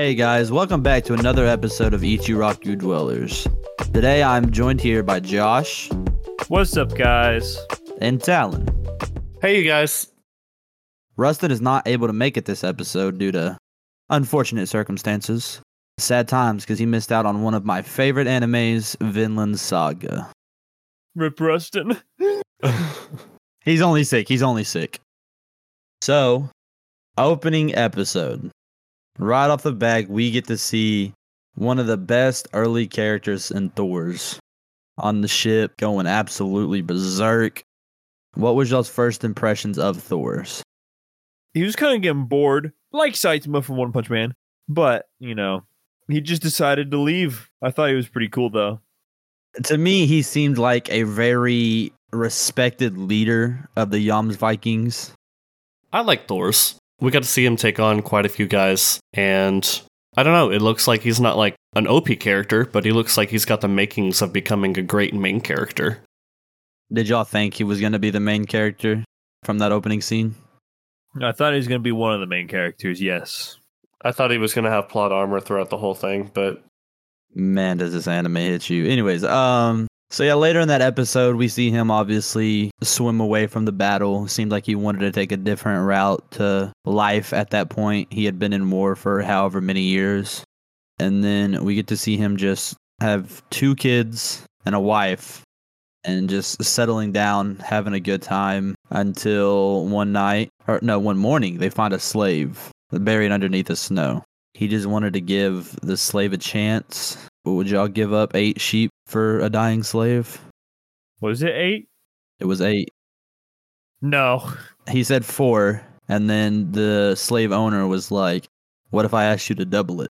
Hey guys, welcome back to another episode of Ichiraku Dwellers. Today I'm joined here by Josh What's up, guys? and Talon. Hey, you guys. Rustin is not able to make it this episode due to unfortunate circumstances. Sad times because he missed out on one of my favorite animes, Vinland Saga. Rip Rustin. He's only sick. He's only sick. So, opening episode. Right off the bat, we get to see one of the best early characters in Thor's on the ship going absolutely berserk. What was y'all's first impressions of Thor's? He was kind of getting bored, like Saitama from One Punch Man, but, you know, he just decided to leave. I thought he was pretty cool, though. To me, he seemed like a very respected leader of the Yams Vikings. I like Thor's. We got to see him take on quite a few guys, and I don't know, it looks like he's not like an OP character, but he looks like he's got the makings of becoming a great main character. Did y'all think he was going to be the main character from that opening scene? I thought he was going to be one of the main characters, yes. I thought he was going to have plot armor throughout the whole thing, but Man, does this anime hit you? Anyways, um, so yeah, later in that episode, we see him obviously swim away from the battle. Seemed like he wanted to take a different route to life at that point. He had been in war for however many years. And then we get to see him just have two kids and a wife and just settling down, having a good time until one night, or no, one morning, they find a slave buried underneath the snow. He just wanted to give the slave a chance. Would y'all give up eight sheep for a dying slave? Was it eight? It was eight. No. He said four, and then the slave owner was like, What if I asked you to double it?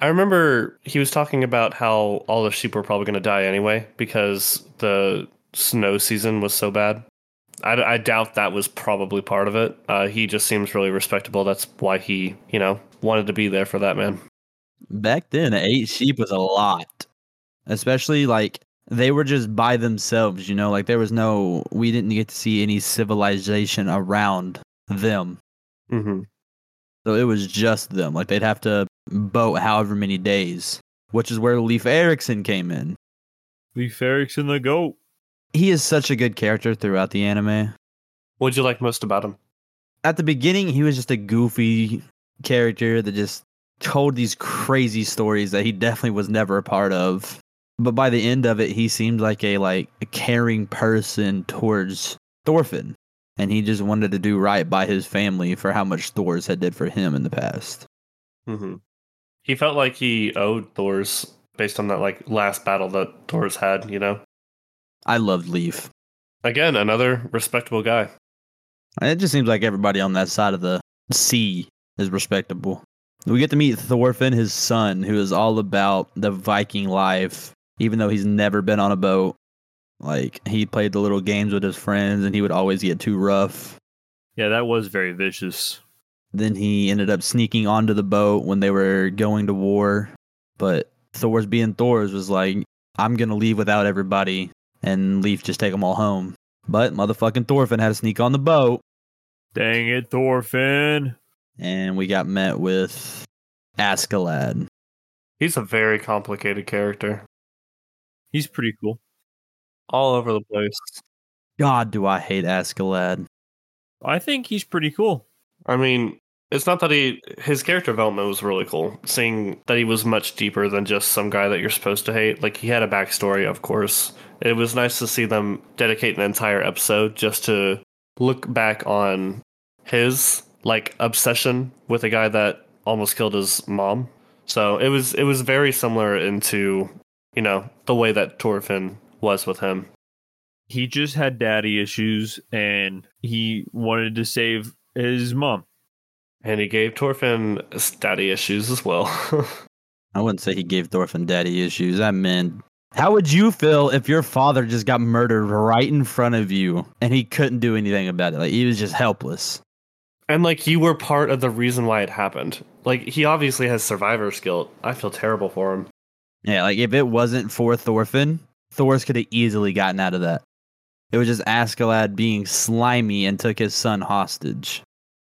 I remember he was talking about how all the sheep were probably going to die anyway because the snow season was so bad. I, I doubt that was probably part of it. Uh, he just seems really respectable. That's why he, you know, wanted to be there for that man. Back then, eight sheep was a lot. Especially like they were just by themselves, you know, like there was no, we didn't get to see any civilization around them. Mm-hmm. So it was just them. Like they'd have to boat however many days, which is where Leif Erikson came in. Leif Erikson the GOAT. He is such a good character throughout the anime. What'd you like most about him? At the beginning, he was just a goofy character that just told these crazy stories that he definitely was never a part of. But by the end of it, he seemed like a like a caring person towards Thorfinn, and he just wanted to do right by his family for how much Thor's had did for him in the past. Mm-hmm. He felt like he owed Thor's based on that like last battle that Thor's had. You know, I loved Leif. again another respectable guy. It just seems like everybody on that side of the sea is respectable. We get to meet Thorfinn, his son, who is all about the Viking life, even though he's never been on a boat. Like, he played the little games with his friends and he would always get too rough. Yeah, that was very vicious. Then he ended up sneaking onto the boat when they were going to war. But Thor's being Thor's was like, I'm going to leave without everybody and leave, just take them all home. But motherfucking Thorfinn had to sneak on the boat. Dang it, Thorfinn. and we got met with Askeladd. He's a very complicated character, He's pretty cool. all over the place. God, do I hate Askeladd. I think he's pretty cool. I mean, it's not that he his character development was really cool. Seeing that he was much deeper than just some guy that you're supposed to hate. Like he had a backstory, of course. It was nice to see them dedicate an entire episode just to look back on his like obsession with a guy that almost killed his mom. So it was it was very similar into you know the way that Thorfinn was with him. He just had daddy issues and he wanted to save his mom. And he gave Thorfinn daddy issues as well. I wouldn't say he gave Thorfinn daddy issues. I meant, how would you feel if your father just got murdered right in front of you and he couldn't do anything about it? Like, he was just helpless. And like you were part of the reason why it happened. Like he obviously has survivor's guilt. I feel terrible for him. Yeah, like, if it wasn't for Thorfinn, Thor's could have easily gotten out of that. It was just Askeladd being slimy and took his son hostage.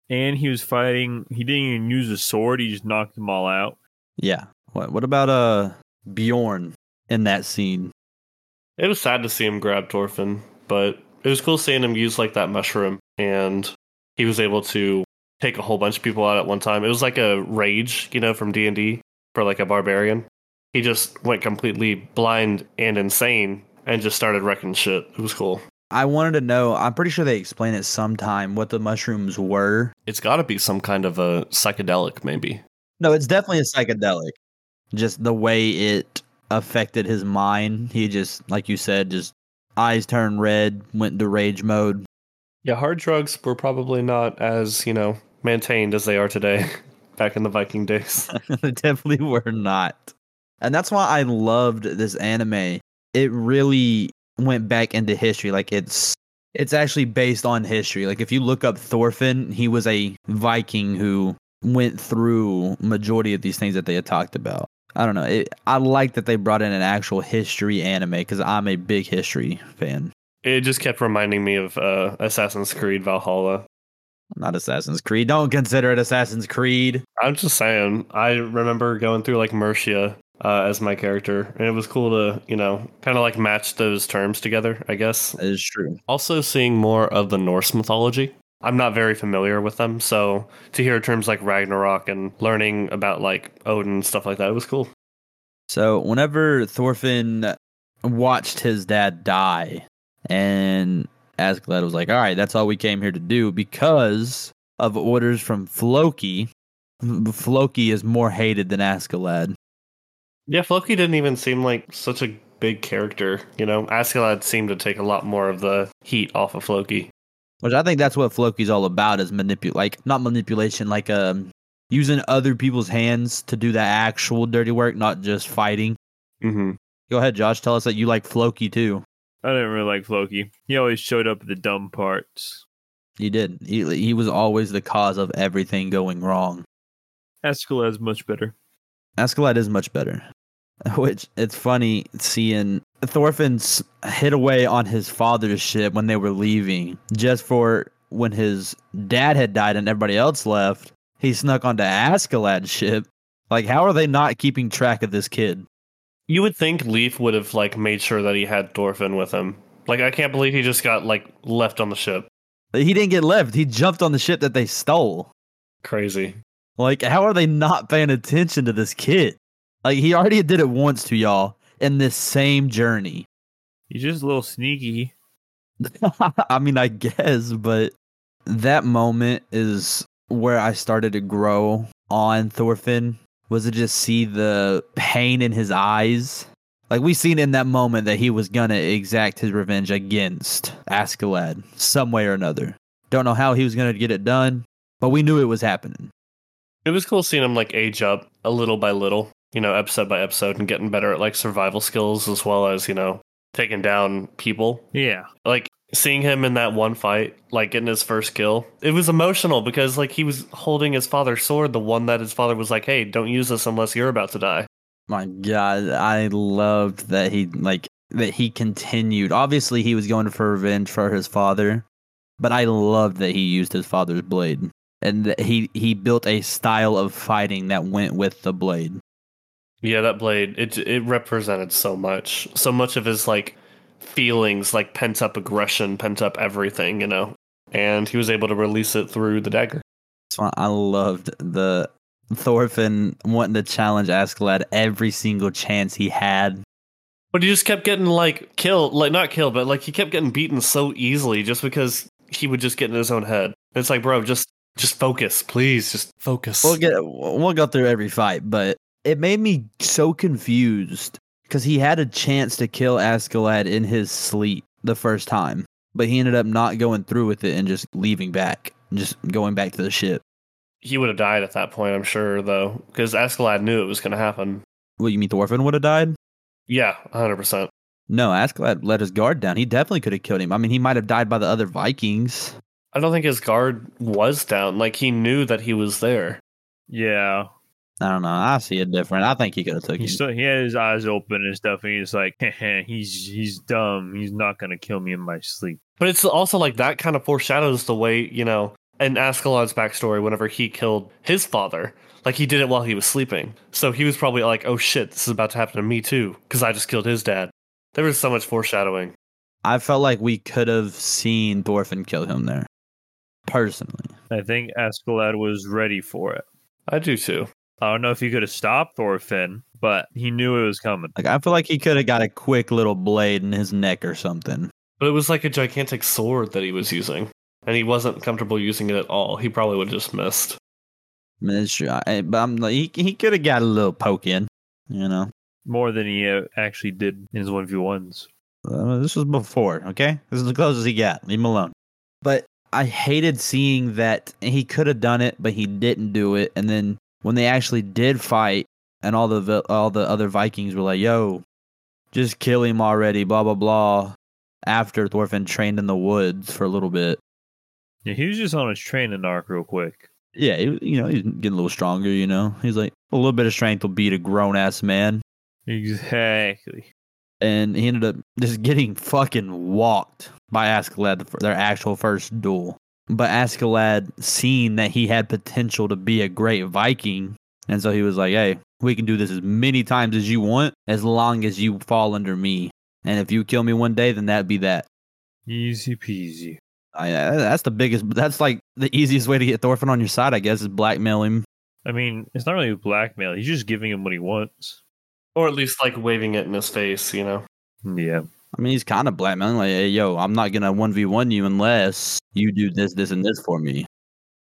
and he was fighting. He didn't even use a sword. He just knocked them all out. Yeah. What what about uh Bjorn in that scene? It was sad to see him grab Thorfinn, but it was cool seeing him use like that mushroom and he was able to take a whole bunch of people out at one time. It was like a rage, you know, from D and D for like a barbarian. He just went completely blind and insane and just started wrecking shit. It was cool. I wanted to know, I'm pretty sure they explain it sometime what the mushrooms were. It's got to be some kind of a psychedelic, maybe. No, it's definitely a psychedelic. Just the way it affected his mind. He just, like you said, just eyes turned red, went into rage mode. Yeah, hard drugs were probably not as, you know, maintained as they are today back in the Viking days. they definitely were not. And that's why I loved this anime. It really went back into history. Like it's it's actually based on history. Like if you look up Thorfinn, he was a Viking who went through majority of these things that they had talked about. I don't know. It, I like that they brought in an actual history anime because I'm a big history fan. It just kept reminding me of uh, Assassin's Creed Valhalla. Not Assassin's Creed. Don't consider it Assassin's Creed. I'm just saying. I remember going through like Mercia uh, as my character, and it was cool to you know kind of like match those terms together. I guess That is true. also seeing more of the Norse mythology. I'm not very familiar with them, so to hear terms like Ragnarok and learning about like Odin and stuff like that, it was cool. So whenever Thorfinn watched his dad die, and Askeladd was like, "All right, that's all we came here to do," because of orders from Floki. Floki is more hated than Askeladd. Yeah, Floki didn't even seem like such a big character. You know, Askeladd seemed to take a lot more of the heat off of Floki. Which I think that's what Floki's all about is manipulate, like not manipulation, like um using other people's hands to do the actual dirty work, not just fighting. Mm-hmm. Go ahead, Josh. Tell us that you like Floki too. I didn't really like Floki. He always showed up at the dumb parts. He did. He he was always the cause of everything going wrong. Askeladd's much better. Askeladd is much better. Which it's funny seeing Thorfinn's hit away on his father's ship when they were leaving, just for when his dad had died and everybody else left. He snuck onto Askeladd's ship. Like, how are they not keeping track of this kid? You would think Leif would have like made sure that he had Thorfinn with him. Like, I can't believe he just got like left on the ship. He didn't get left. He jumped on the ship that they stole. Crazy. Like, how are they not paying attention to this kid? Like, he already did it once to y'all in this same journey. He's just a little sneaky. I mean, I guess, but that moment is where I started to grow on Thorfinn. Was to just see the pain in his eyes. Like we seen in that moment that he was gonna exact his revenge against Askeladd some way or another. Don't know how he was gonna get it done, but we knew it was happening. It was cool seeing him like age up a little by little, you know, episode by episode and getting better at like survival skills as well as, you know, taking down people. Yeah. Like seeing him in that one fight, like getting his first kill, it was emotional because like he was holding his father's sword, the one that his father was like, "Hey, don't use this unless you're about to die." My God, I loved that he like that he continued. Obviously, he was going for revenge for his father, but I loved that he used his father's blade and he he built a style of fighting that went with the blade. Yeah, that blade it it represented so much, so much of his like feelings, like pent up aggression, pent up everything, you know. And he was able to release it through the dagger. So I loved the Thorfinn wanting to challenge Askeladd every single chance he had. But he just kept getting like killed, like not killed, but like he kept getting beaten so easily just because he would just get in his own head. It's like, bro, just just focus, please, just focus. We'll get we'll go through every fight, but it made me so confused because he had a chance to kill Askeladd in his sleep the first time, but he ended up not going through with it and just leaving back, just going back to the ship. he would have died at that point, I'm sure, though, because Askeladd knew it was going to happen. What you mean Thorfinn would have died? Yeah, 100%. No, Askeladd let his guard down. He definitely could have killed him. I mean, he might have died by the other Vikings. I don't think his guard was down. Like, he knew that he was there. Yeah. I don't know. I see it different. I think he could have took He him. still he had his eyes open and stuff, and he's like, he's he's dumb. He's not gonna kill me in my sleep. But it's also like that kind of foreshadows the way, you know, And Askeladd's backstory, whenever he killed his father, like he did it while he was sleeping. So he was probably like, oh shit, this is about to happen to me too, because I just killed his dad. There was so much foreshadowing. I felt like we could have seen Thorfinn kill him there. Personally. I think Askeladd was ready for it. I do too. I don't know if he could have stopped Thorfinn, but he knew it was coming. Like I feel like he could have got a quick little blade in his neck or something. But it was like a gigantic sword that he was using. And he wasn't comfortable using it at all. He probably would have just missed. I mean, it's true. I, but I'm like, he, he could have got a little poke in, you know. More than he uh, actually did in his 1v1s. Uh, this was before, okay? This is the closest he got. Leave him alone. But I hated seeing that he could have done it, but he didn't do it. And then when they actually did fight, and all the all the other Vikings were like, "Yo, just kill him already," blah blah blah. After Thorfinn trained in the woods for a little bit, Yeah, he was just on his training arc real quick. yeah, he, you know, he's getting a little stronger. You know, he's like a little bit of strength will beat a grown ass man. Exactly. and he ended up just getting fucking walked by Askeladd for their actual first duel. But Askeladd seen that he had potential to be a great Viking, and so he was like, "Hey, we can do this as many times as you want, as long as you fall under me. And if you kill me one day, then that'd be that." Easy peasy. I, that's the biggest. That's like the easiest way to get Thorfinn on your side, I guess, is blackmail him. I mean, it's not really blackmail. He's just giving him what he wants. Or at least like waving it in his face, you know? Yeah. I mean, he's kind of blackmailing, like, "Hey, yo, I'm not gonna one v one you unless you do this, this, and this for me."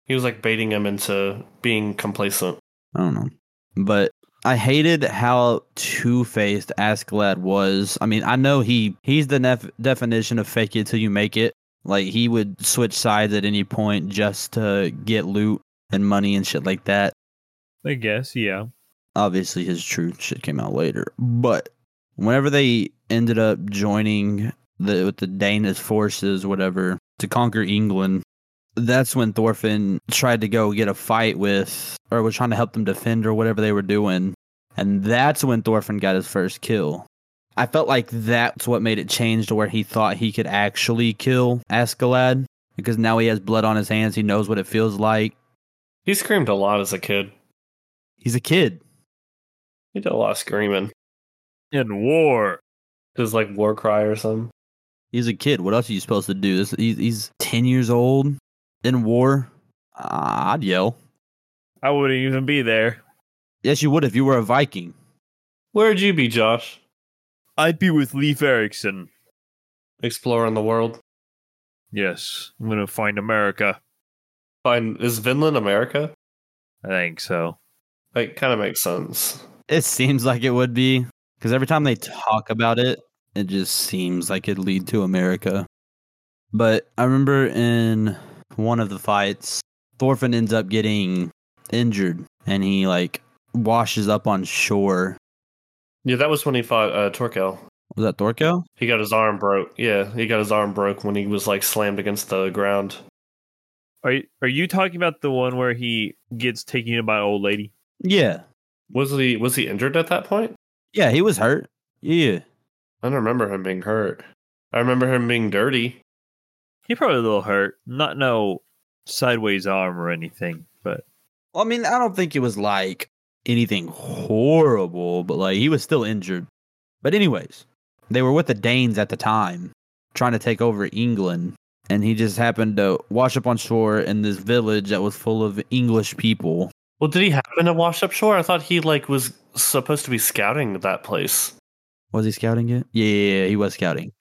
He was like baiting him into being complacent. I don't know. But I hated how two faced Askeladd was. I mean, I know he he's the nef- definition of fake it till you make it. Like he would switch sides at any point just to get loot and money and shit like that. I guess, yeah. Obviously, his true shit came out later. But whenever they ended up joining the with the Danish forces, whatever, to conquer England, that's when Thorfinn tried to go get a fight with, or was trying to help them defend, or whatever they were doing. And that's when Thorfinn got his first kill. I felt like that's what made it change to where he thought he could actually kill Askeladd because now he has blood on his hands. He knows what it feels like. He screamed a lot as a kid. He's a kid. He did a lot of screaming. In war. His like war cry or something. He's a kid. What else are you supposed to do? This, he's, he's 10 years old in war. Uh, I'd yell. I wouldn't even be there. Yes, you would if you were a Viking. Where'd you be, Josh? I'd be with Leif Erikson. Exploring the world. Yes. I'm going to find America. Find Is Vinland America? I think so. Like, kind of makes sense. It seems like it would be because every time they talk about it, it just seems like it'd lead to America. But I remember in one of the fights, Thorfinn ends up getting injured and he like washes up on shore. Yeah, that was when he fought uh, Thorkel. Was that Thorkel? He got his arm broke. Yeah, he got his arm broke when he was like slammed against the ground. Are you, are you talking about the one where he gets taken in by an old lady? Yeah. Was he was he injured at that point? Yeah, he was hurt. Yeah. I don't remember him being hurt. I remember him being dirty. He probably a little hurt. Not no sideways arm or anything, but I mean, I don't think it was like anything horrible, but like he was still injured. But anyways, they were with the Danes at the time, trying to take over England, and he just happened to wash up on shore in this village that was full of English people. Well, did he happen to wash up shore? I thought he like was supposed to be scouting that place. Was he scouting it? Yeah, yeah, yeah, he was scouting.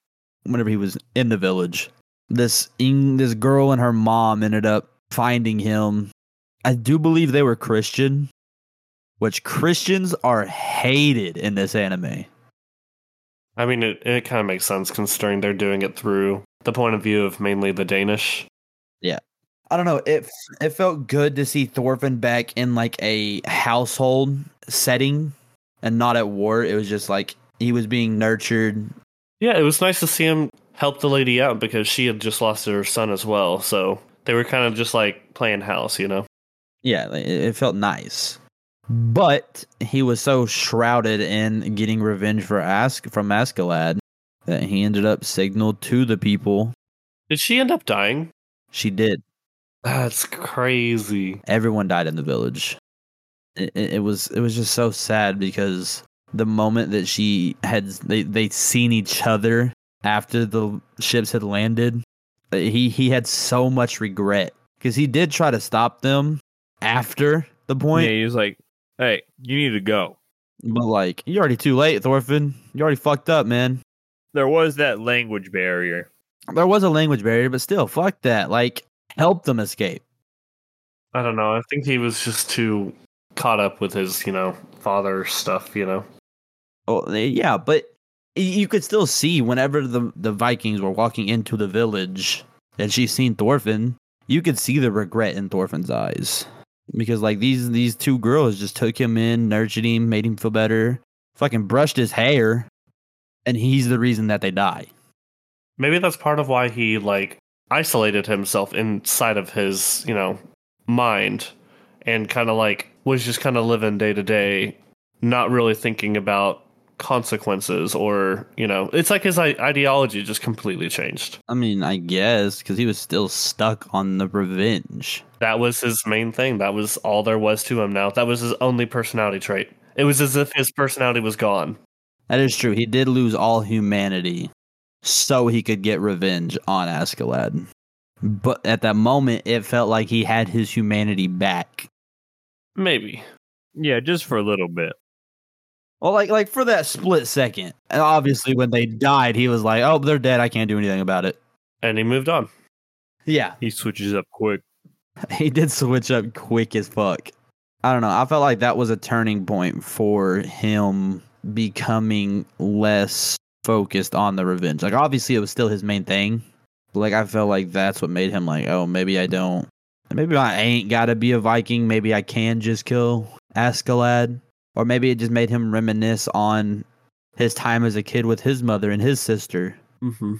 Whenever he was in the village, this this girl and her mom ended up finding him. I do believe they were Christian, which Christians are hated in this anime. I mean, it, it kind of makes sense considering they're doing it through the point of view of mainly the Danish. Yeah. I don't know. It it felt good to see Thorfinn back in like a household setting and not at war. It was just like he was being nurtured. Yeah, it was nice to see him help the lady out because she had just lost her son as well. So they were kind of just like playing house, you know? Yeah, it, felt nice. But he was so shrouded in getting revenge for Ask from Askeladd that he ended up signaled to the people. Did she end up dying? She did. That's crazy. Everyone died in the village. It, it, it was it was just so sad because the moment that she had they they seen each other after the ships had landed, uh, he he had so much regret because he did try to stop them after the point, Yeah, he was like, "Hey, you need to go." but like you're already too late, Thorfinn. You already fucked up, man. There was that language barrier. There was a language barrier, but still, fuck that. Like, help them escape. I don't know. I think he was just too caught up with his, you know, father stuff, you know. Oh, yeah, but you could still see whenever the the Vikings were walking into the village and she's seen Thorfinn, you could see the regret in Thorfinn's eyes because like these these two girls just took him in, nurtured him, made him feel better, fucking brushed his hair, and he's the reason that they die. Maybe that's part of why he like isolated himself inside of his, you know, mind and kind of like was just kind of living day to day, not really thinking about consequences or, you know, it's like his ideology just completely changed. I mean, I guess because he was still stuck on the revenge. That was his main thing. That was all there was to him now. That was his only personality trait. It was as if his personality was gone. That is true. He did lose all humanity so he could get revenge on Askeladd. But at that moment, it felt like he had his humanity back. Maybe. Yeah, just for a little bit. Well, like like for that split second. And obviously, when they died, he was like, "Oh, they're dead. I can't do anything about it." And he moved on. Yeah, He switches up quick. he did switch up quick as fuck. I don't know. I felt like that was a turning point for him becoming less focused on the revenge. Like obviously it was still his main thing. But like I felt like that's what made him like, oh, maybe I don't maybe I ain't gotta be a Viking. Maybe I can just kill Askeladd. Or maybe it just made him reminisce on his time as a kid with his mother and his sister. Mm-hmm.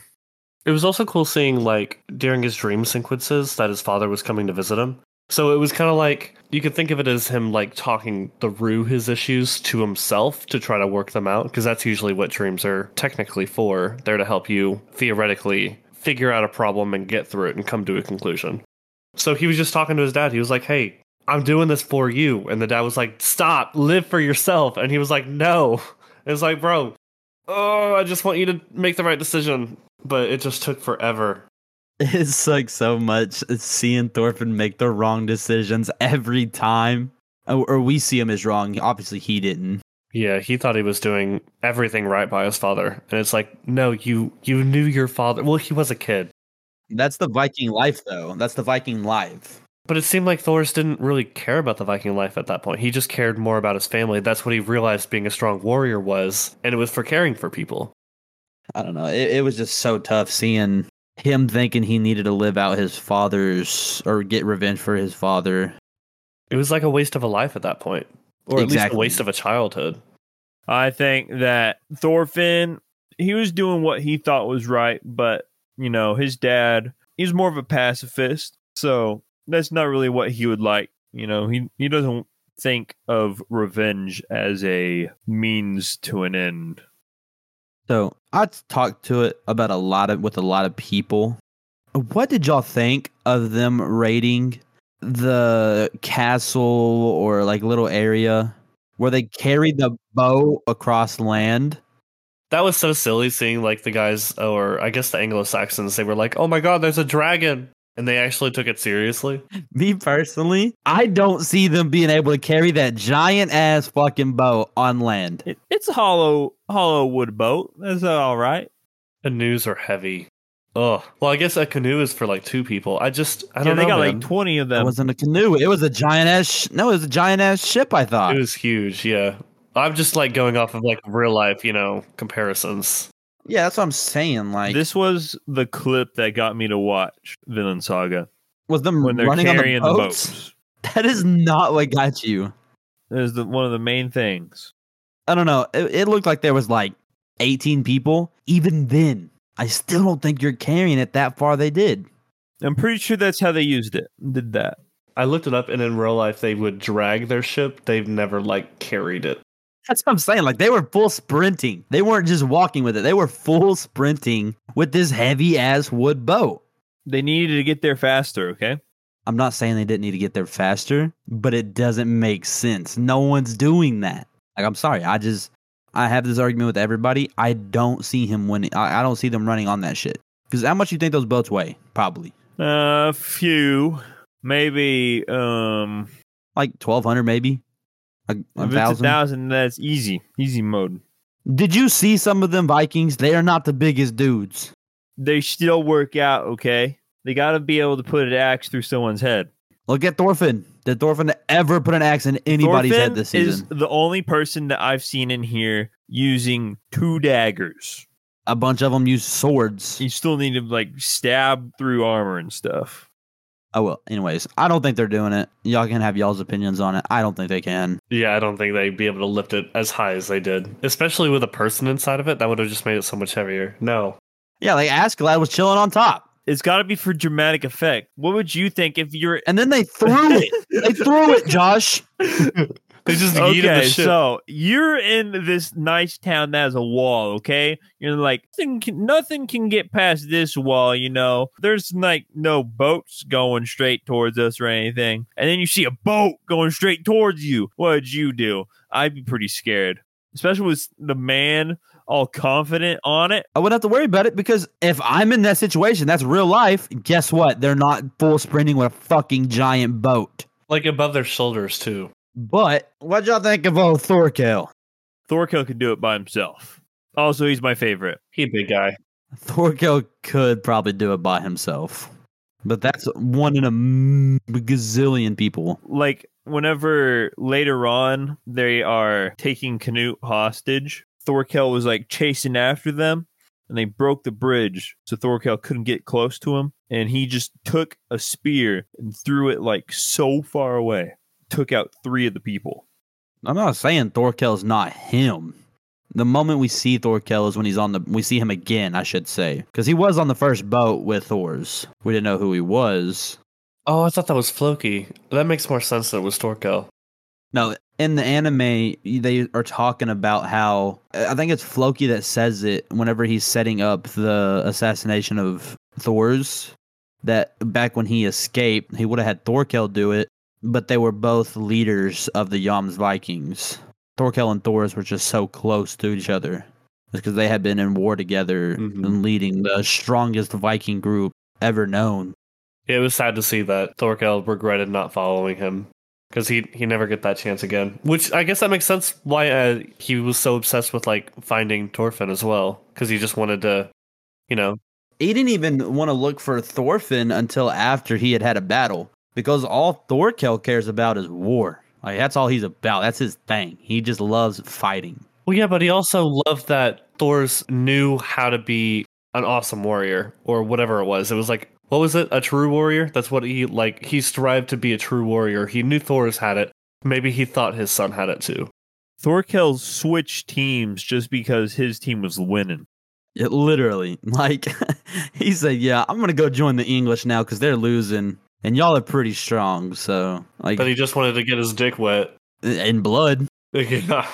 It was also cool seeing, like, during his dream sequences that his father was coming to visit him. So it was kind of like you could think of it as him, like, talking through his issues to himself to try to work them out, because that's usually what dreams are technically for. They're to help you theoretically figure out a problem and get through it and come to a conclusion. So he was just talking to his dad. He was like, hey, I'm doing this for you. And the dad was like, stop, live for yourself. And he was like, no. It was like, bro, oh, I just want you to make the right decision. But it just took forever. It sucks so much seeing Thorfinn make the wrong decisions every time. Or, or we see him as wrong. Obviously, he didn't. Yeah, he thought he was doing everything right by his father. And it's like, no, you you knew your father. Well, he was a kid. That's the Viking life, though. That's the Viking life. But it seemed like Thor's didn't really care about the Viking life at that point. He just cared more about his family. That's what he realized being a strong warrior was, and it was for caring for people. I don't know. It, it was just so tough seeing him thinking he needed to live out his father's or get revenge for his father. It was like a waste of a life at that point, or at least a waste of a childhood. I think that Thorfinn, he was doing what he thought was right, but you know, his dad, he's more of a pacifist, so that's not really what he would like. You know, he he doesn't think of revenge as a means to an end. So I talked to it about a lot of with a lot of people. What did y'all think of them raiding the castle or like little area where they carried the bow across land? That was so silly seeing like the guys, oh, or I guess the Anglo Saxons, they were like, oh my god, there's a dragon. And they actually took it seriously. Me personally, I don't see them being able to carry that giant ass fucking boat on land. It, it's a hollow hollow wood boat. That's all right. Canoes are heavy. Ugh. Well, I guess a canoe is for like two people. I just, I Yeah, don't they know. got man. like twenty of them. It wasn't a canoe. It was a giant ass. Sh- no, it was a giant ass ship. I thought. It was huge, yeah. I'm just like going off of like real life, you know, comparisons. yeah, that's what I'm saying. Like, this was the clip that got me to watch Vinland Saga was them when they're running on the carrying the boats? boats. That is not what got you. That is the, one of the main things. I don't know. It, it looked like there was like 18 people. Even then, I still don't think you're carrying it that far. They did. I'm pretty sure that's how they used it. Did that. I looked it up, and in real life, they would drag their ship. They've never like carried it. That's what I'm saying. Like they were full sprinting. They weren't just walking with it. They were full sprinting with this heavy ass wood boat. They needed to get there faster. Okay. I'm not saying they didn't need to get there faster, but it doesn't make sense. No one's doing that. Like, I'm sorry. I just, I have this argument with everybody. I don't see him winning. I, I don't see them running on that shit. Because how much you think those boats weigh? Probably A few, maybe. Um, like 1,200, maybe. A, a if it's a thousand. thousand, that's easy, easy mode. Did you see some of them Vikings? They are not the biggest dudes. They still work out, okay? They got to be able to put an axe through someone's head. Look at Thorfinn. Did Thorfinn ever put an axe in anybody's head this season? is the only person that I've seen in here using two daggers. a bunch of them use swords. You still need to like stab through armor and stuff. Oh well. Anyways, I don't think they're doing it. Y'all can have y'all's opinions on it. I don't think they can. Yeah, I don't think they'd be able to lift it as high as they did. Especially with a person inside of it, that would have just made it so much heavier. No. Yeah, like Askeladd was chilling on top, It's got to be for dramatic effect. What would you think if you're and then they threw it. they threw it, Josh. They just yeeted the okay? ship. So you're in this nice town that has a wall. Okay, you're like nothing can, nothing can get past this wall. You know, there's like no boats going straight towards us or anything. And then you see a boat going straight towards you. What'd you do? I'd be pretty scared, especially with the man all confident on it. I wouldn't have to worry about it because if I'm in that situation, that's real life. Guess what? They're not full sprinting with a fucking giant boat. like above their shoulders too. But what y'all think of old Thorkel? Thorkel could do it by himself. Also, he's my favorite. He a big guy. Thorkel could probably do it by himself. But that's one in a m- gazillion people. like whenever later on they are taking Canute hostage, Thorkel was like chasing after them and they broke the bridge so Thorkel couldn't get close to him and he just took a spear and threw it like so far away. Took out 3 of the people. I'm not saying Thorkel is not him. The moment we see Thorkel is when he's on the. We see him again, I should say, because he was on the first boat with Thor's. We didn't know who he was. Oh, I thought that was Floki. That makes more sense that it was Thorkel. No, in the anime, they are talking about how I think it's Floki that says it whenever he's setting up the assassination of Thor's. That back when he escaped, he would have had Thorkel do it, but they were both leaders of the Yams Vikings. Thorkel and Thor's were just so close to each other because they had been in war together Mhm. and leading the strongest Viking group ever known. It was sad to see that Thorkel regretted not following him because he he never get that chance again. Which I guess that makes sense why uh, he was so obsessed with like finding Thorfinn as well because he just wanted to, you know, he didn't even want to look for Thorfinn until after he had had a battle because all Thorkel cares about is war. Like that's all he's about. That's his thing. He just loves fighting. Well, yeah, but he also loved that Thor's knew how to be an awesome warrior or whatever it was. It was like, what was it? A true warrior? That's what he like. He strived to be a true warrior. He knew Thor's had it. Maybe he thought his son had it too. Thorkel switched teams just because his team was winning. It literally, like he said, "Yeah, I'm gonna go join the English now because they're losing, and y'all are pretty strong. So, like But he just wanted to get his dick wet. in blood, yeah.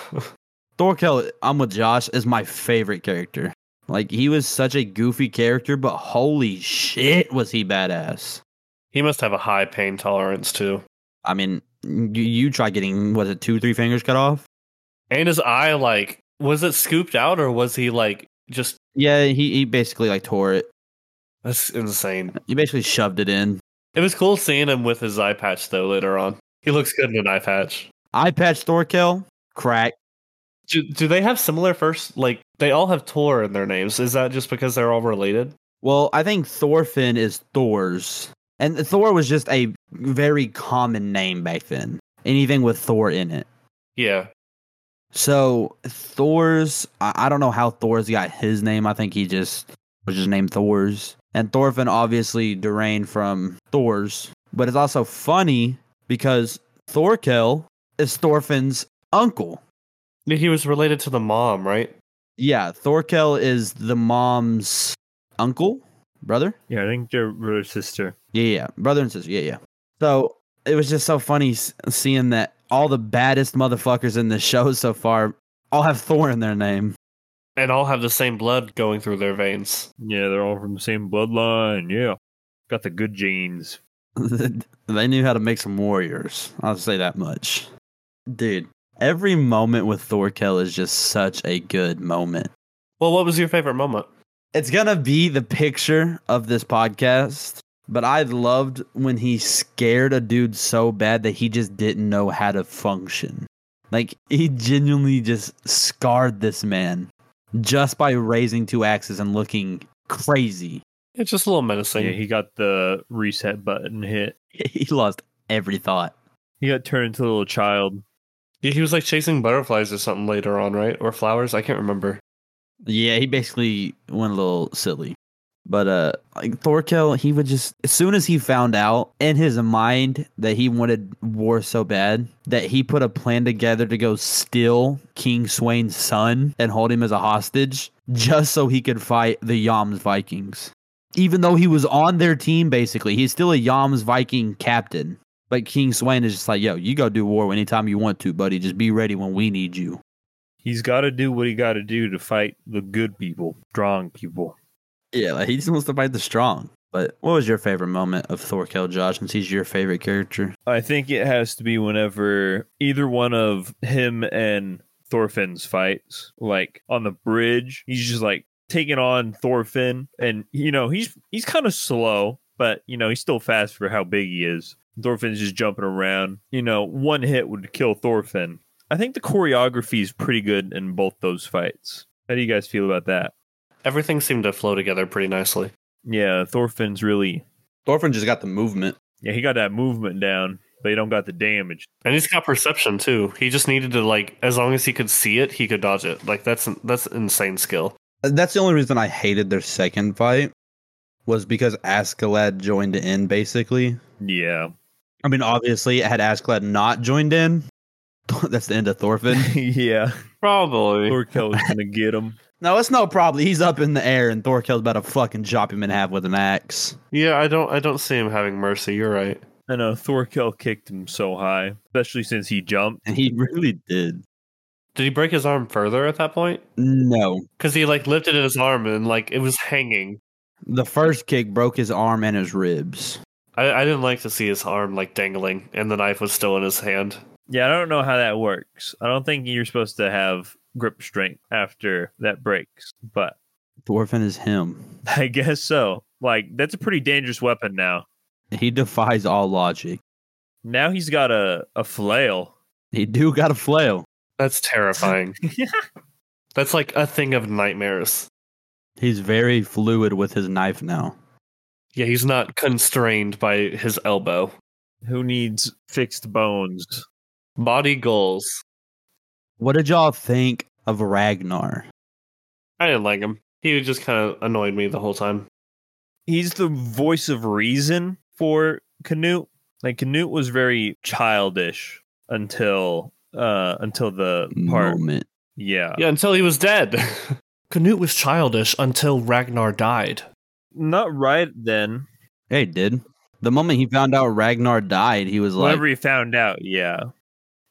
Thorkel, I'm with Josh, is my favorite character. Like he was such a goofy character, but holy shit, was he badass. He must have a high pain tolerance too. I mean, you, you try getting was it two, three fingers cut off? And his eye, like, was it scooped out or was he like just? Yeah, he, he basically like tore it. That's insane. He basically shoved it in. It was cool seeing him with his eye patch though. Later on, he looks good in an eye patch. Eye patch Thorkel, crack. Do, do they have similar first? Like they all have Tor in their names. Is that just because they're all related? Well, I think Thorfinn is Thor's. And Thor was just a very common name back then. Anything with Thor in it. Yeah. So Thor's I, I don't know how Thor's got his name. I think he just was just named Thor's. And Thorfinn obviously deranged from Thor's. But it's also funny because Thorkel is Thorfinn's uncle. He was related to the mom, right? Yeah, Thorkel is the mom's uncle, brother. Yeah, I think they're brother sister. Yeah, yeah, brother and sister. Yeah, yeah. So it was just so funny seeing that all the baddest motherfuckers in the show so far all have Thor in their name. And all have the same blood going through their veins. Yeah, they're all from the same bloodline. Yeah. Got the good genes. they knew how to make some warriors. I'll say that much. Dude, every moment with Thorkel is just such a good moment. Well, what was your favorite moment? It's gonna be the picture of this podcast, but I loved when he scared a dude so bad that he just didn't know how to function. Like he genuinely just scarred this man just by raising two axes and looking crazy. It's just a little menacing. Yeah, he got the reset button hit. He lost every thought. He got turned into a little child. Yeah, he was like chasing butterflies or something later on, right? Or flowers? I can't remember. Yeah, he basically went a little silly. But uh like Thorkel, he would just as soon as he found out in his mind that he wanted war so bad that he put a plan together to go steal King Sweyn's son and hold him as a hostage just so he could fight the Yams Vikings. Even though he was on their team basically, he's still a Yams Viking captain. But King Swain is just like, yo, you go do war anytime you want to, buddy. Just be ready when we need you. He's got to do what he got to do to fight the good people, strong people. Yeah, like he just wants to fight the strong. But what was your favorite moment of Thorkel, Josh, since he's your favorite character? I think it has to be whenever either one of him and Thorfinn's fights, like on the bridge, he's just like taking on Thorfinn, and you know he's he's kind of slow, but you know he's still fast for how big he is. Thorfinn's just jumping around. You know, one hit would kill Thorfinn. I think the choreography is pretty good in both those fights. How do you guys feel about that? Everything seemed to flow together pretty nicely. Yeah, Thorfinn's really Thorfinn just got the movement. yeah, he got that movement down, but he don't got the damage. And he's got perception too. He just needed to like as long as he could see it, he could dodge it. Like that's that's insane skill. Uh, that's the only reason I hated their second fight was because Askeladd joined in basically. Yeah. I mean, obviously, had Askeladd not joined in, that's the end of Thorfinn. yeah. Probably. Thorkel was gonna get him. No, it's no problem. He's up in the air, and Thorkel's about to fucking chop him in half with an axe. Yeah, I don't I don't see him having mercy. You're right. I know Thorkel kicked him so high, especially since he jumped. And he really did. Did he break his arm further at that point? No. Because he like lifted his arm and like it was hanging. The first kick broke his arm and his ribs. I, I didn't like to see his arm like dangling and the knife was still in his hand. Yeah, I don't know how that works. I don't think you're supposed to have grip strength after that breaks, but Thorfinn is him. I guess so. Like that's a pretty dangerous weapon now. He defies all logic. Now he's got a, a flail. He do got a flail. That's terrifying. That's like a thing of nightmares. He's very fluid with his knife now. Yeah, he's not constrained by his elbow. Who needs fixed bones? Body goals. What did y'all think of Ragnar? I didn't like him. He just kind of annoyed me the whole time. He's the voice of reason for Canute. Like Canute was very childish until uh until the part Moment. yeah. Yeah, until he was dead. Canute was childish until Ragnar died. Not right then. Hey, did. The moment he found out Ragnar died, he was like, Whenever he found out, yeah.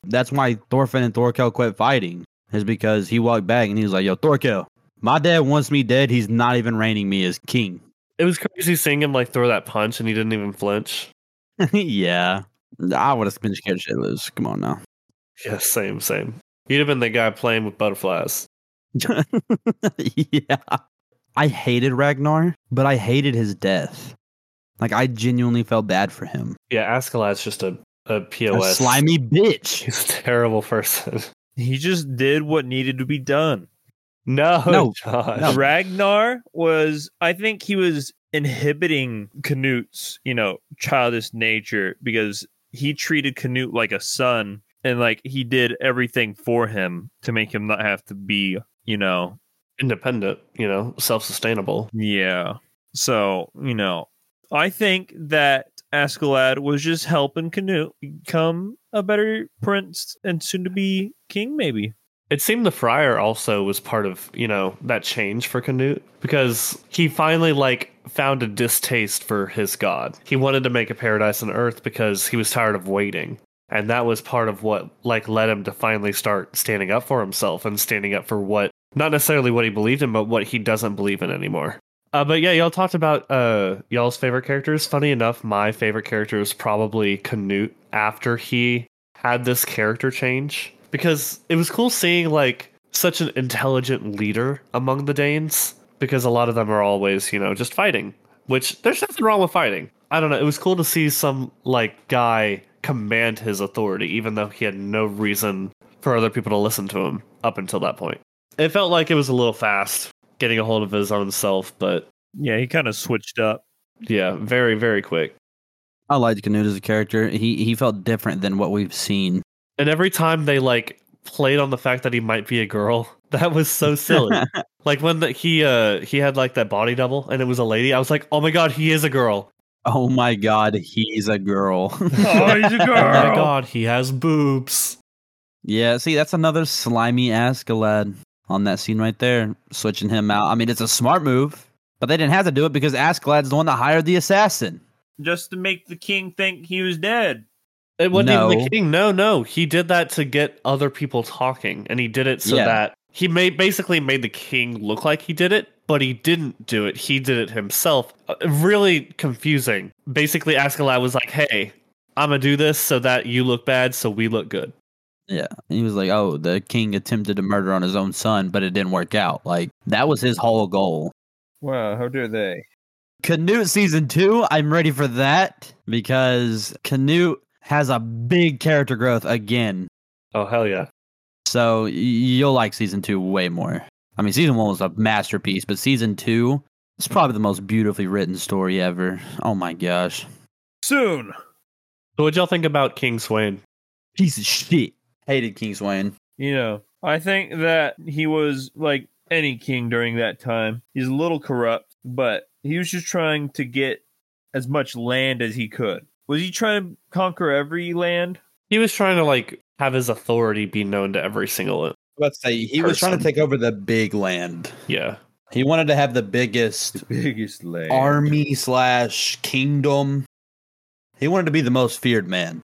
That's why Thorfinn and Thorkel quit fighting. Is because he walked back and he was like, yo, Thorkel, my dad wants me dead. He's not even reigning me as king. It was crazy seeing him like throw that punch and he didn't even flinch. yeah. I would have been scared shit loose. Come on now. Yeah, same, same. He'd have been the guy playing with butterflies. yeah. I hated Ragnar, but I hated his death. Like I genuinely felt bad for him. Yeah, Askeladd's just a, a A POS. slimy bitch. He's a terrible person. He just did what needed to be done. No, No, no. Ragnar was, I think he was inhibiting Canute's, you know, childish nature because he treated Canute like a son and like he did everything for him to make him not have to be, you know, Independent, you know, self sustainable. yeah. So, you know, I think that Askeladd was just helping Canute become a better prince and soon to be king, maybe. It seemed the friar also was part of, you know, that change for Canute because he finally like found a distaste for his god. He wanted to make a paradise on earth because he was tired of waiting. And that was part of what like led him to finally start standing up for himself and standing up for what not necessarily what he believed in, but what he doesn't believe in anymore. Uh, but yeah, y'all talked about uh, y'all's favorite characters. Funny enough, my favorite character is probably Canute after he had this character change because it was cool seeing like such an intelligent leader among the Danes because a lot of them are always, you know, just fighting, which there's nothing wrong with fighting. I don't know. It was cool to see some like guy command his authority, even though he had no reason for other people to listen to him up until that point. It felt like it was a little fast getting a hold of his own self, but Yeah, he kind of switched up. yeah, very, very quick. I liked Canute as a character. He he felt different than what we've seen. And every time they like played on the fact that he might be a girl, that was so silly. like when the, he uh he had like that body double and it was a lady, I was like, oh my god, he is a girl. oh my god, he's a girl. Oh, he's a Oh my girl. god, he has boobs. yeah, see, that's another slimy Askeladd on that scene right there, switching him out. I mean, it's a smart move, but they didn't have to do it because Askeladd's the one that hired the assassin. Just to make the king think he was dead. It wasn't even the king. No, no, he did that to get other people talking, and he did it so Yeah. that he made basically made the king look like he did it, but he didn't do it. He did it himself. Uh, really confusing. Basically, Askeladd was like, "Hey, I'm gonna do this so that you look bad, so we look good." Yeah, he was like, "Oh, the king attempted to murder on his own son, but it didn't work out." Like that was his whole goal. Wow, how dare they? Canute season two, I'm ready for that because Canute has a big character growth again. Oh hell yeah! So you'll like season two way more. I mean, season one was a masterpiece, but season two is probably the most beautifully written story ever. Oh my gosh. Soon. So what'd y'all think about King Sweyn? Piece of shit. Hated King Sweyn. You know, I think that he was like any king during that time. He's a little corrupt, but he was just trying to get as much land as he could. Was he trying to conquer every land? He was trying to like have his authority be known to every single. Let's say he was trying to take over the big land. Yeah, He wanted to have the biggest biggest land. army slash kingdom. He wanted to be the most feared man.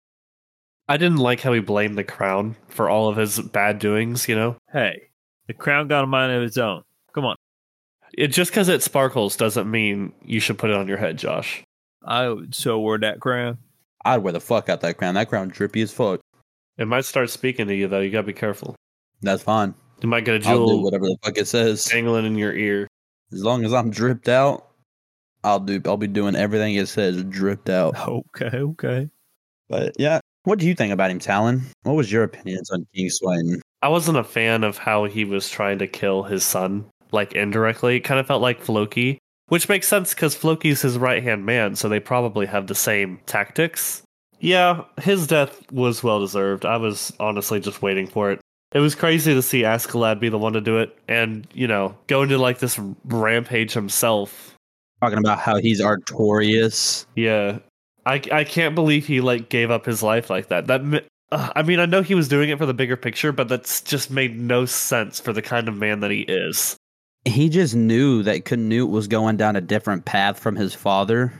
I didn't like how he blamed the crown for all of his bad doings. You know, Hey, the crown got a mind of its own. Come on. it just because it sparkles doesn't mean you should put it on your head, Josh. I would so wear that crown. I'd wear the fuck out that crown. That crown drippy as fuck. It might start speaking to you though. You gotta be careful. That's fine. You might get a I'll do jewel whatever the fuck it says. dangling in your ear. As long as I'm dripped out, I'll do. I'll be doing everything it says dripped out. Okay, okay. But yeah, what do you think about him, Talon? What was your opinions on King Sweyn? I wasn't a fan of how he was trying to kill his son, like indirectly. It kind of felt like Floki, which makes sense because Floki's his right hand man, so they probably have the same tactics. Yeah, his death was well deserved. I was honestly just waiting for it. It was crazy to see Askeladd be the one to do it, and you know, go into like this rampage himself. Talking about how he's Artorius. Yeah, I I can't believe he like gave up his life like that. That uh, I mean, I know he was doing it for the bigger picture, but that's just made no sense for the kind of man that he is. He just knew that Canute was going down a different path from his father,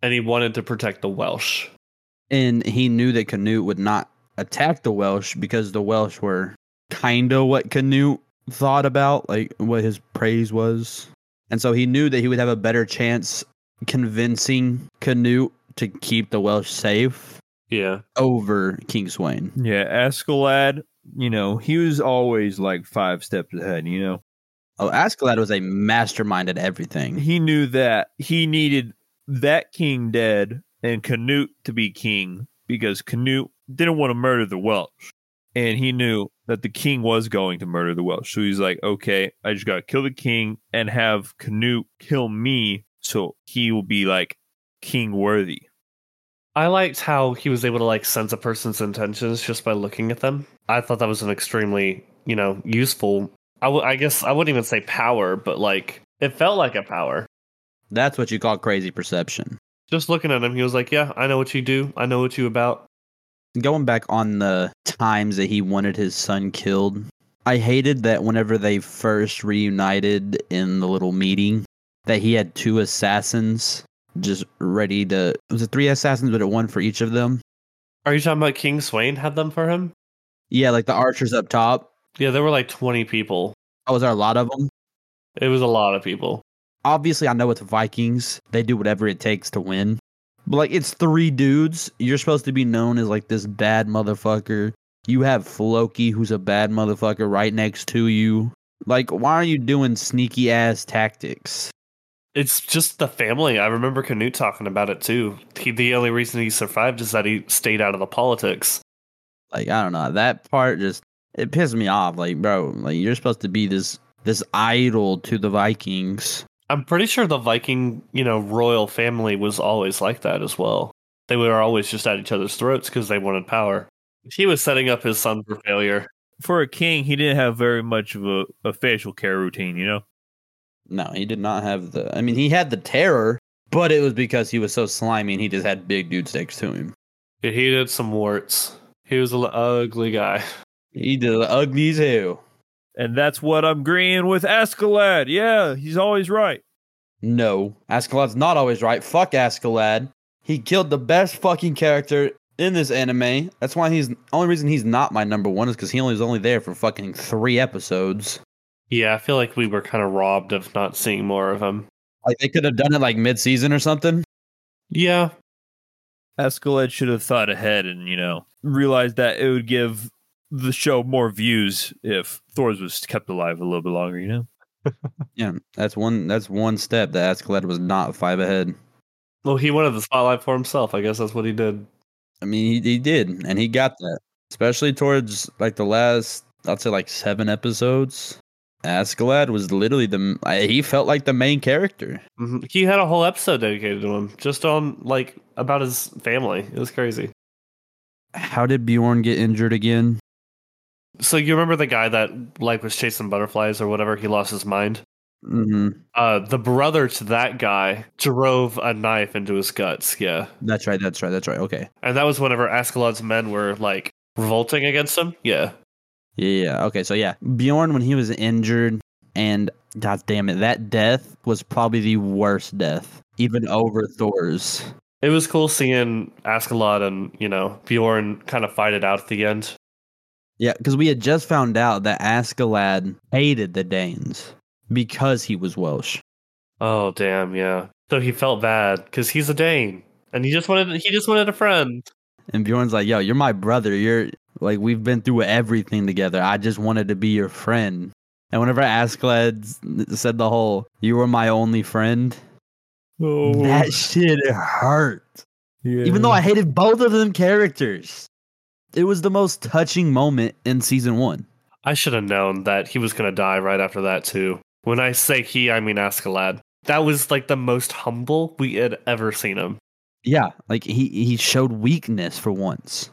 And he wanted to protect the Welsh. and he knew that Canute would not attack the Welsh because the Welsh were kind of what Canute thought about, like what his praise was. And so he knew that he would have a better chance convincing Canute to keep the Welsh safe Yeah. over King Sweyn. Yeah, Askeladd, you know, he was always like five steps ahead, you know. Oh, Askeladd was a mastermind at everything. He knew that he needed that king dead and Canute to be king because Canute didn't want to murder the Welsh. And he knew that the king was going to murder the Welsh. So he's like, okay, I just got to kill the king and have Canute kill me so he will be like king worthy. I liked how he was able to like sense a person's intentions just by looking at them. I thought that was an extremely, you know, useful. I, w- I guess I wouldn't even say power, but like it felt like a power. That's what you call crazy perception. Just looking at him, he was like, "Yeah, I know what you do. I know what you about." Going back on the times that he wanted his son killed, I hated that whenever they first reunited in the little meeting, that he had two assassins just ready to. Was it three assassins, but it one for each of them? Are you talking about King Sweyn had them for him? Yeah, like the archers up top. Yeah, there were like twenty people. Oh, was there a lot of them? It was a lot of people. obviously I know it's Vikings. They do whatever it takes to win. But like it's three dudes. You're supposed to be known as like this bad motherfucker. You have Floki who's a bad motherfucker right next to you. Like why are you doing sneaky ass tactics? It's just the family. I remember Canute talking about it too. He, the only reason he survived is that he stayed out of the politics. Like I don't know. That part just it pissed me off. Like bro, like you're supposed to be this this idol to the Vikings. I'm pretty sure the Viking, you know, royal family was always like that as well. They were always just at each other's throats because they wanted power. He was setting up his son for failure. For a king, he didn't have very much of a, a facial care routine, you know? No, he did not have the. I mean, he had the terror, but it was because he was so slimy and he just had big dude next to him. He did some warts. He was an ugly guy. He did ugly as hell. And that's what I'm agreeing with Askeladd. Yeah, he's always right. No, Askeladd's not always right. Fuck Askeladd. He killed the best fucking character in this anime. That's why he's only reason he's not my number one is because he only was only there for fucking three episodes. Yeah, I feel like we were kind of robbed of not seeing more of him. Like they could have done it like mid season or something. Yeah, Askeladd should have thought ahead and, you know, realized that it would give the show more views if Thors was kept alive a little bit longer, you know? Yeah, that's one. That's one step that Askeladd was not five ahead. well, he wanted the spotlight for himself. I guess that's what he did. I mean, he, he did, and he got that, especially towards like the last, I'd say like seven episodes. Askeladd was literally the he felt like the main character. hmm He had a whole episode dedicated to him, just on like about his family. It was crazy. How did Bjorn get injured again? So you remember the guy that like was chasing butterflies or whatever? He lost his mind. hmm Uh, the brother to that guy drove a knife into his guts. Yeah, That's right. That's right. That's right. Okay. and that was whenever Askeladd's men were like revolting against him. Yeah, Yeah. Okay. So yeah, Bjorn when he was injured, and god damn it, that death was probably the worst death, even over Thor's. it was cool seeing Askeladd and you know Bjorn kind of fight it out at the end. Yeah, because we had just found out that Askeladd hated the Danes because he was Welsh. Oh damn, yeah. So he felt bad because he's a Dane, and he just wanted he just wanted a friend. And Bjorn's like, yo, you're my brother. You're like, we've been through everything together. I just wanted to be your friend. And whenever Askeladd s- said the whole, you were my only friend, Oh, that shit hurt. Even though I hated both of them characters, it was the most touching moment in season one. I should have known that he was gonna die right after that too. When I say he, I mean Askeladd. That was like the most humble we had ever seen him. Yeah, like he, he showed weakness for once.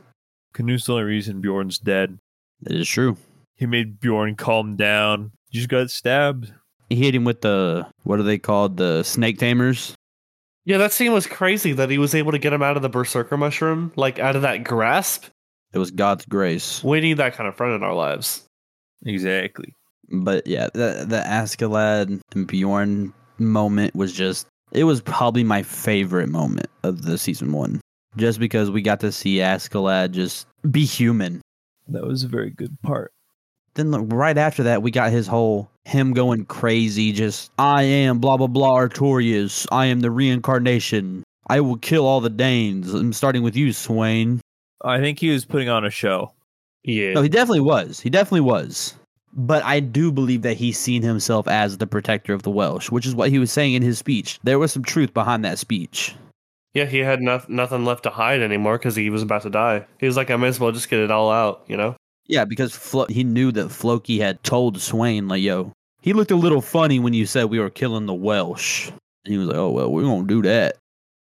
Canute's the only reason Bjorn's dead. That is true. He made Bjorn calm down. You just got stabbed. He hit him with the, what are they called? The snake tamers. Yeah, that scene was crazy that he was able to get him out of the berserker mushroom, like out of that grasp. It was God's grace. We need that kind of friend in our lives. Exactly. But yeah, the the Askeladd and Bjorn moment was just it was probably my favorite moment of the season one. Just because we got to see Askeladd just be human. That was a very good part. Then look, right after that we got his whole him going crazy, just I am blah blah blah Artorius. I am the reincarnation. I will kill all the Danes. I'm starting with you, Sweyn. I think he was putting on a show. Yeah. No, he definitely was. He definitely was. But I do believe that he's seen himself as the protector of the Welsh, which is what he was saying in his speech. There was some truth behind that speech. Yeah, he had no- nothing left to hide anymore because he was about to die. He was like, I might as well just get it all out, you know? Yeah, because Flo- he knew that Floki had told Sweyn, like, yo, he looked a little funny when you said we were killing the Welsh. And he was like, oh, well, we're going to do that.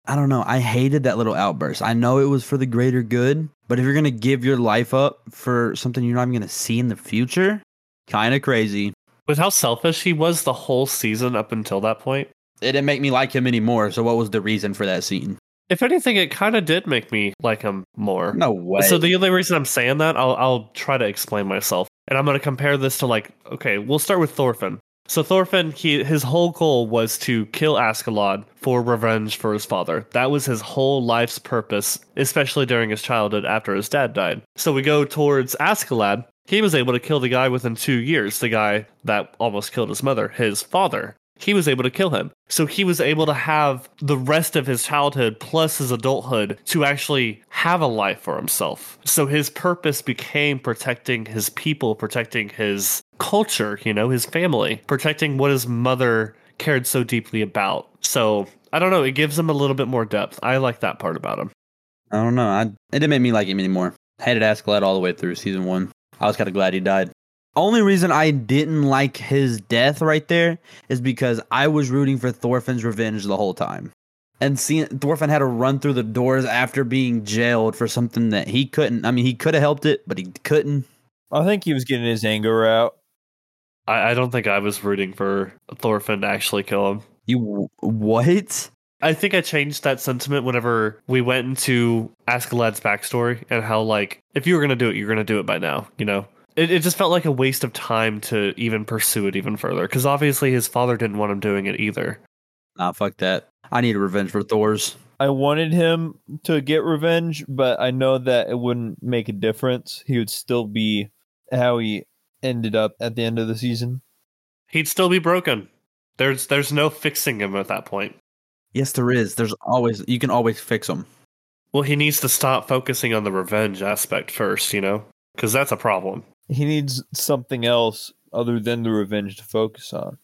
I don't know. I hated that little outburst. I know it was for the greater good, but if you're going to give your life up for something you're not even going to see in the future, kind of crazy. With how selfish he was the whole season up until that point. It didn't make me like him anymore. So, what was the reason for that scene? If anything, it kind of did make me like him more. No way. So the only reason I'm saying that, I'll I'll try to explain myself, and I'm going to compare this to like, okay, we'll start with Thorfinn. So Thorfinn, he his whole goal was to kill Askeladd for revenge for his father. That was his whole life's purpose, especially during his childhood after his dad died. So we go towards Askeladd. He was able to kill the guy within two years, the guy that almost killed his mother, his father. he was able to kill him. So he was able to have the rest of his childhood plus his adulthood to actually have a life for himself. So his purpose became protecting his people, protecting his culture, you know, his family, protecting what his mother cared so deeply about. So I don't know, it gives him a little bit more depth. I like that part about him. I don't know. I, it didn't make me like him anymore. Hated Askeladd all the way through season one. I was kind of glad he died. Only reason I didn't like his death right there is because I was rooting for Thorfinn's revenge the whole time. And seeing Thorfinn had to run through the doors after being jailed for something that he couldn't. I mean, he could have helped it, but he couldn't. I think he was getting his anger out. I, I don't think I was rooting for Thorfinn to actually kill him. You what? I think I changed that sentiment whenever we went into Askeladd's backstory and how, like, if you were going to do it, you're going to do it by now, you know? It, it just felt like a waste of time to even pursue it even further because obviously his father didn't want him doing it either. Nah, fuck that. I need a revenge for Thors. I wanted him to get revenge, but I know that it wouldn't make a difference. He would still be how he ended up at the end of the season. He'd still be broken. There's there's no fixing him at that point. Yes, there is. There's always you can always fix them. Well, he needs to stop focusing on the revenge aspect first, you know, because that's a problem. He needs something else other than the revenge to focus on.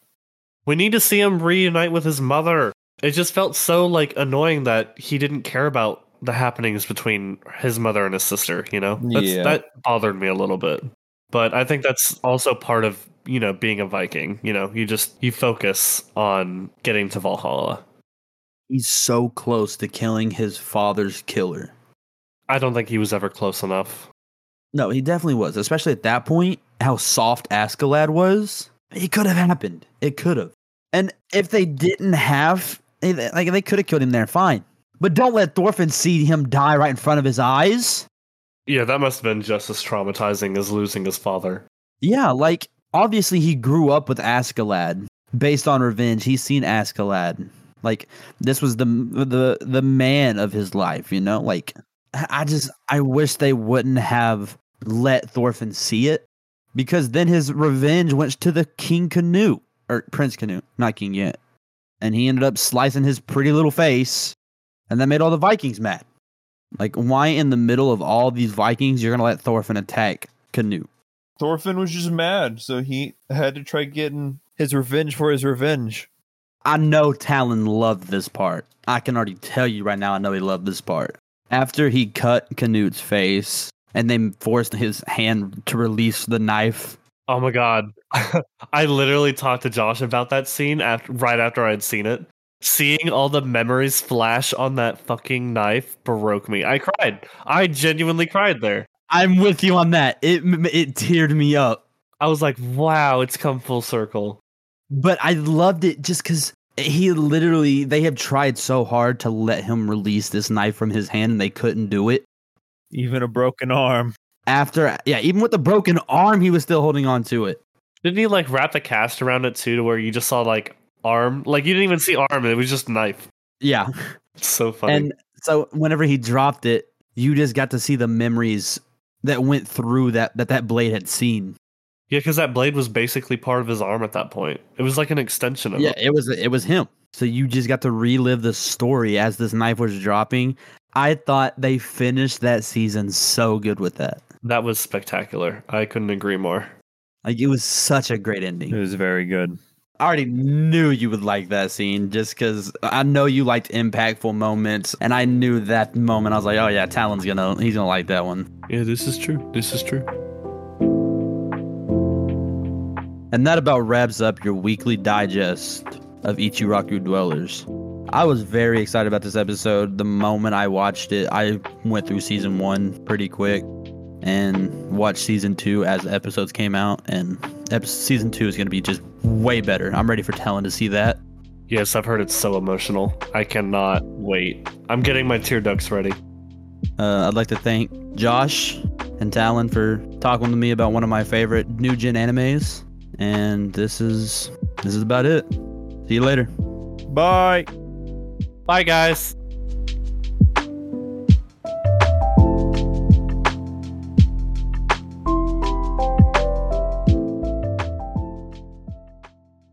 We need to see him reunite with his mother. It just felt so like annoying that he didn't care about the happenings between his mother and his sister, you know? That's, Yeah. That bothered me a little bit. But I think that's also part of, you know, being a Viking. You know, you just you focus on getting to Valhalla. He's so close to killing his father's killer. I don't think he was ever close enough. No, he definitely was, especially at that point. How soft Askeladd was, it could have happened. It could have. And if they didn't have, eh, like, they could have killed him there, fine. But don't let Thorfinn see him die right in front of his eyes. Yeah, that must have been just as traumatizing as losing his father. Yeah, like obviously he grew up with Askeladd based on revenge. He's seen Askeladd. Like this was the the the man of his life, you know? Like I just I wish they wouldn't have let Thorfinn see it because then his revenge went to the King Canute or Prince Canute, not King yet. And he ended up slicing his pretty little face and that made all the Vikings mad. Like why in the middle of all these Vikings you're going to let Thorfinn attack Canute? Thorfinn was just mad, so he had to try getting his revenge for his revenge. I know Talon loved this part. I can already tell you right now, I know he loved this part. After he cut Canute's face and they forced his hand to release the knife. Oh my god. I literally talked to Josh about that scene after, right after I'd seen it. Seeing all the memories flash on that fucking knife broke me. I cried. I genuinely cried there. I'm with you on that. It it teared me up. I was like, wow, it's come full circle. But I loved it just because he literally, they have tried so hard to let him release this knife from his hand and they couldn't do it. Even a broken arm. After, yeah, even with the broken arm, he was still holding on to it. Didn't he like wrap the cast around it too to where you just saw like arm? Like you didn't even see arm, it was just knife. Yeah. It's so funny. And so whenever he dropped it, you just got to see the memories that went through that that, that blade had seen. Yeah, because that blade was basically part of his arm at that point. It was like an extension of Yeah, it. it was it was him. So you just got to relive the story as this knife was dropping. I thought they finished that season so good with that. That was spectacular. I couldn't agree more. Like it was such a great ending. It was very good. I already knew you would like that scene just because I know you liked impactful moments, and I knew that moment. I was like, oh yeah, Talon's gonna he's gonna like that one. Yeah, this is true. This is true. And that about wraps up your weekly digest of Ichiraku Dwellers. I was very excited about this episode. The moment I watched it, I went through season one pretty quick and watched season two as episodes came out. And season two is going to be just way better. I'm ready for Talon to see that. Yes, I've heard it's so emotional. I cannot wait. I'm getting my tear ducts ready. Uh, I'd like to thank Josh and Talon for talking to me about one of my favorite new gen animes. And this is this is about it. See you later. Bye. Bye, guys.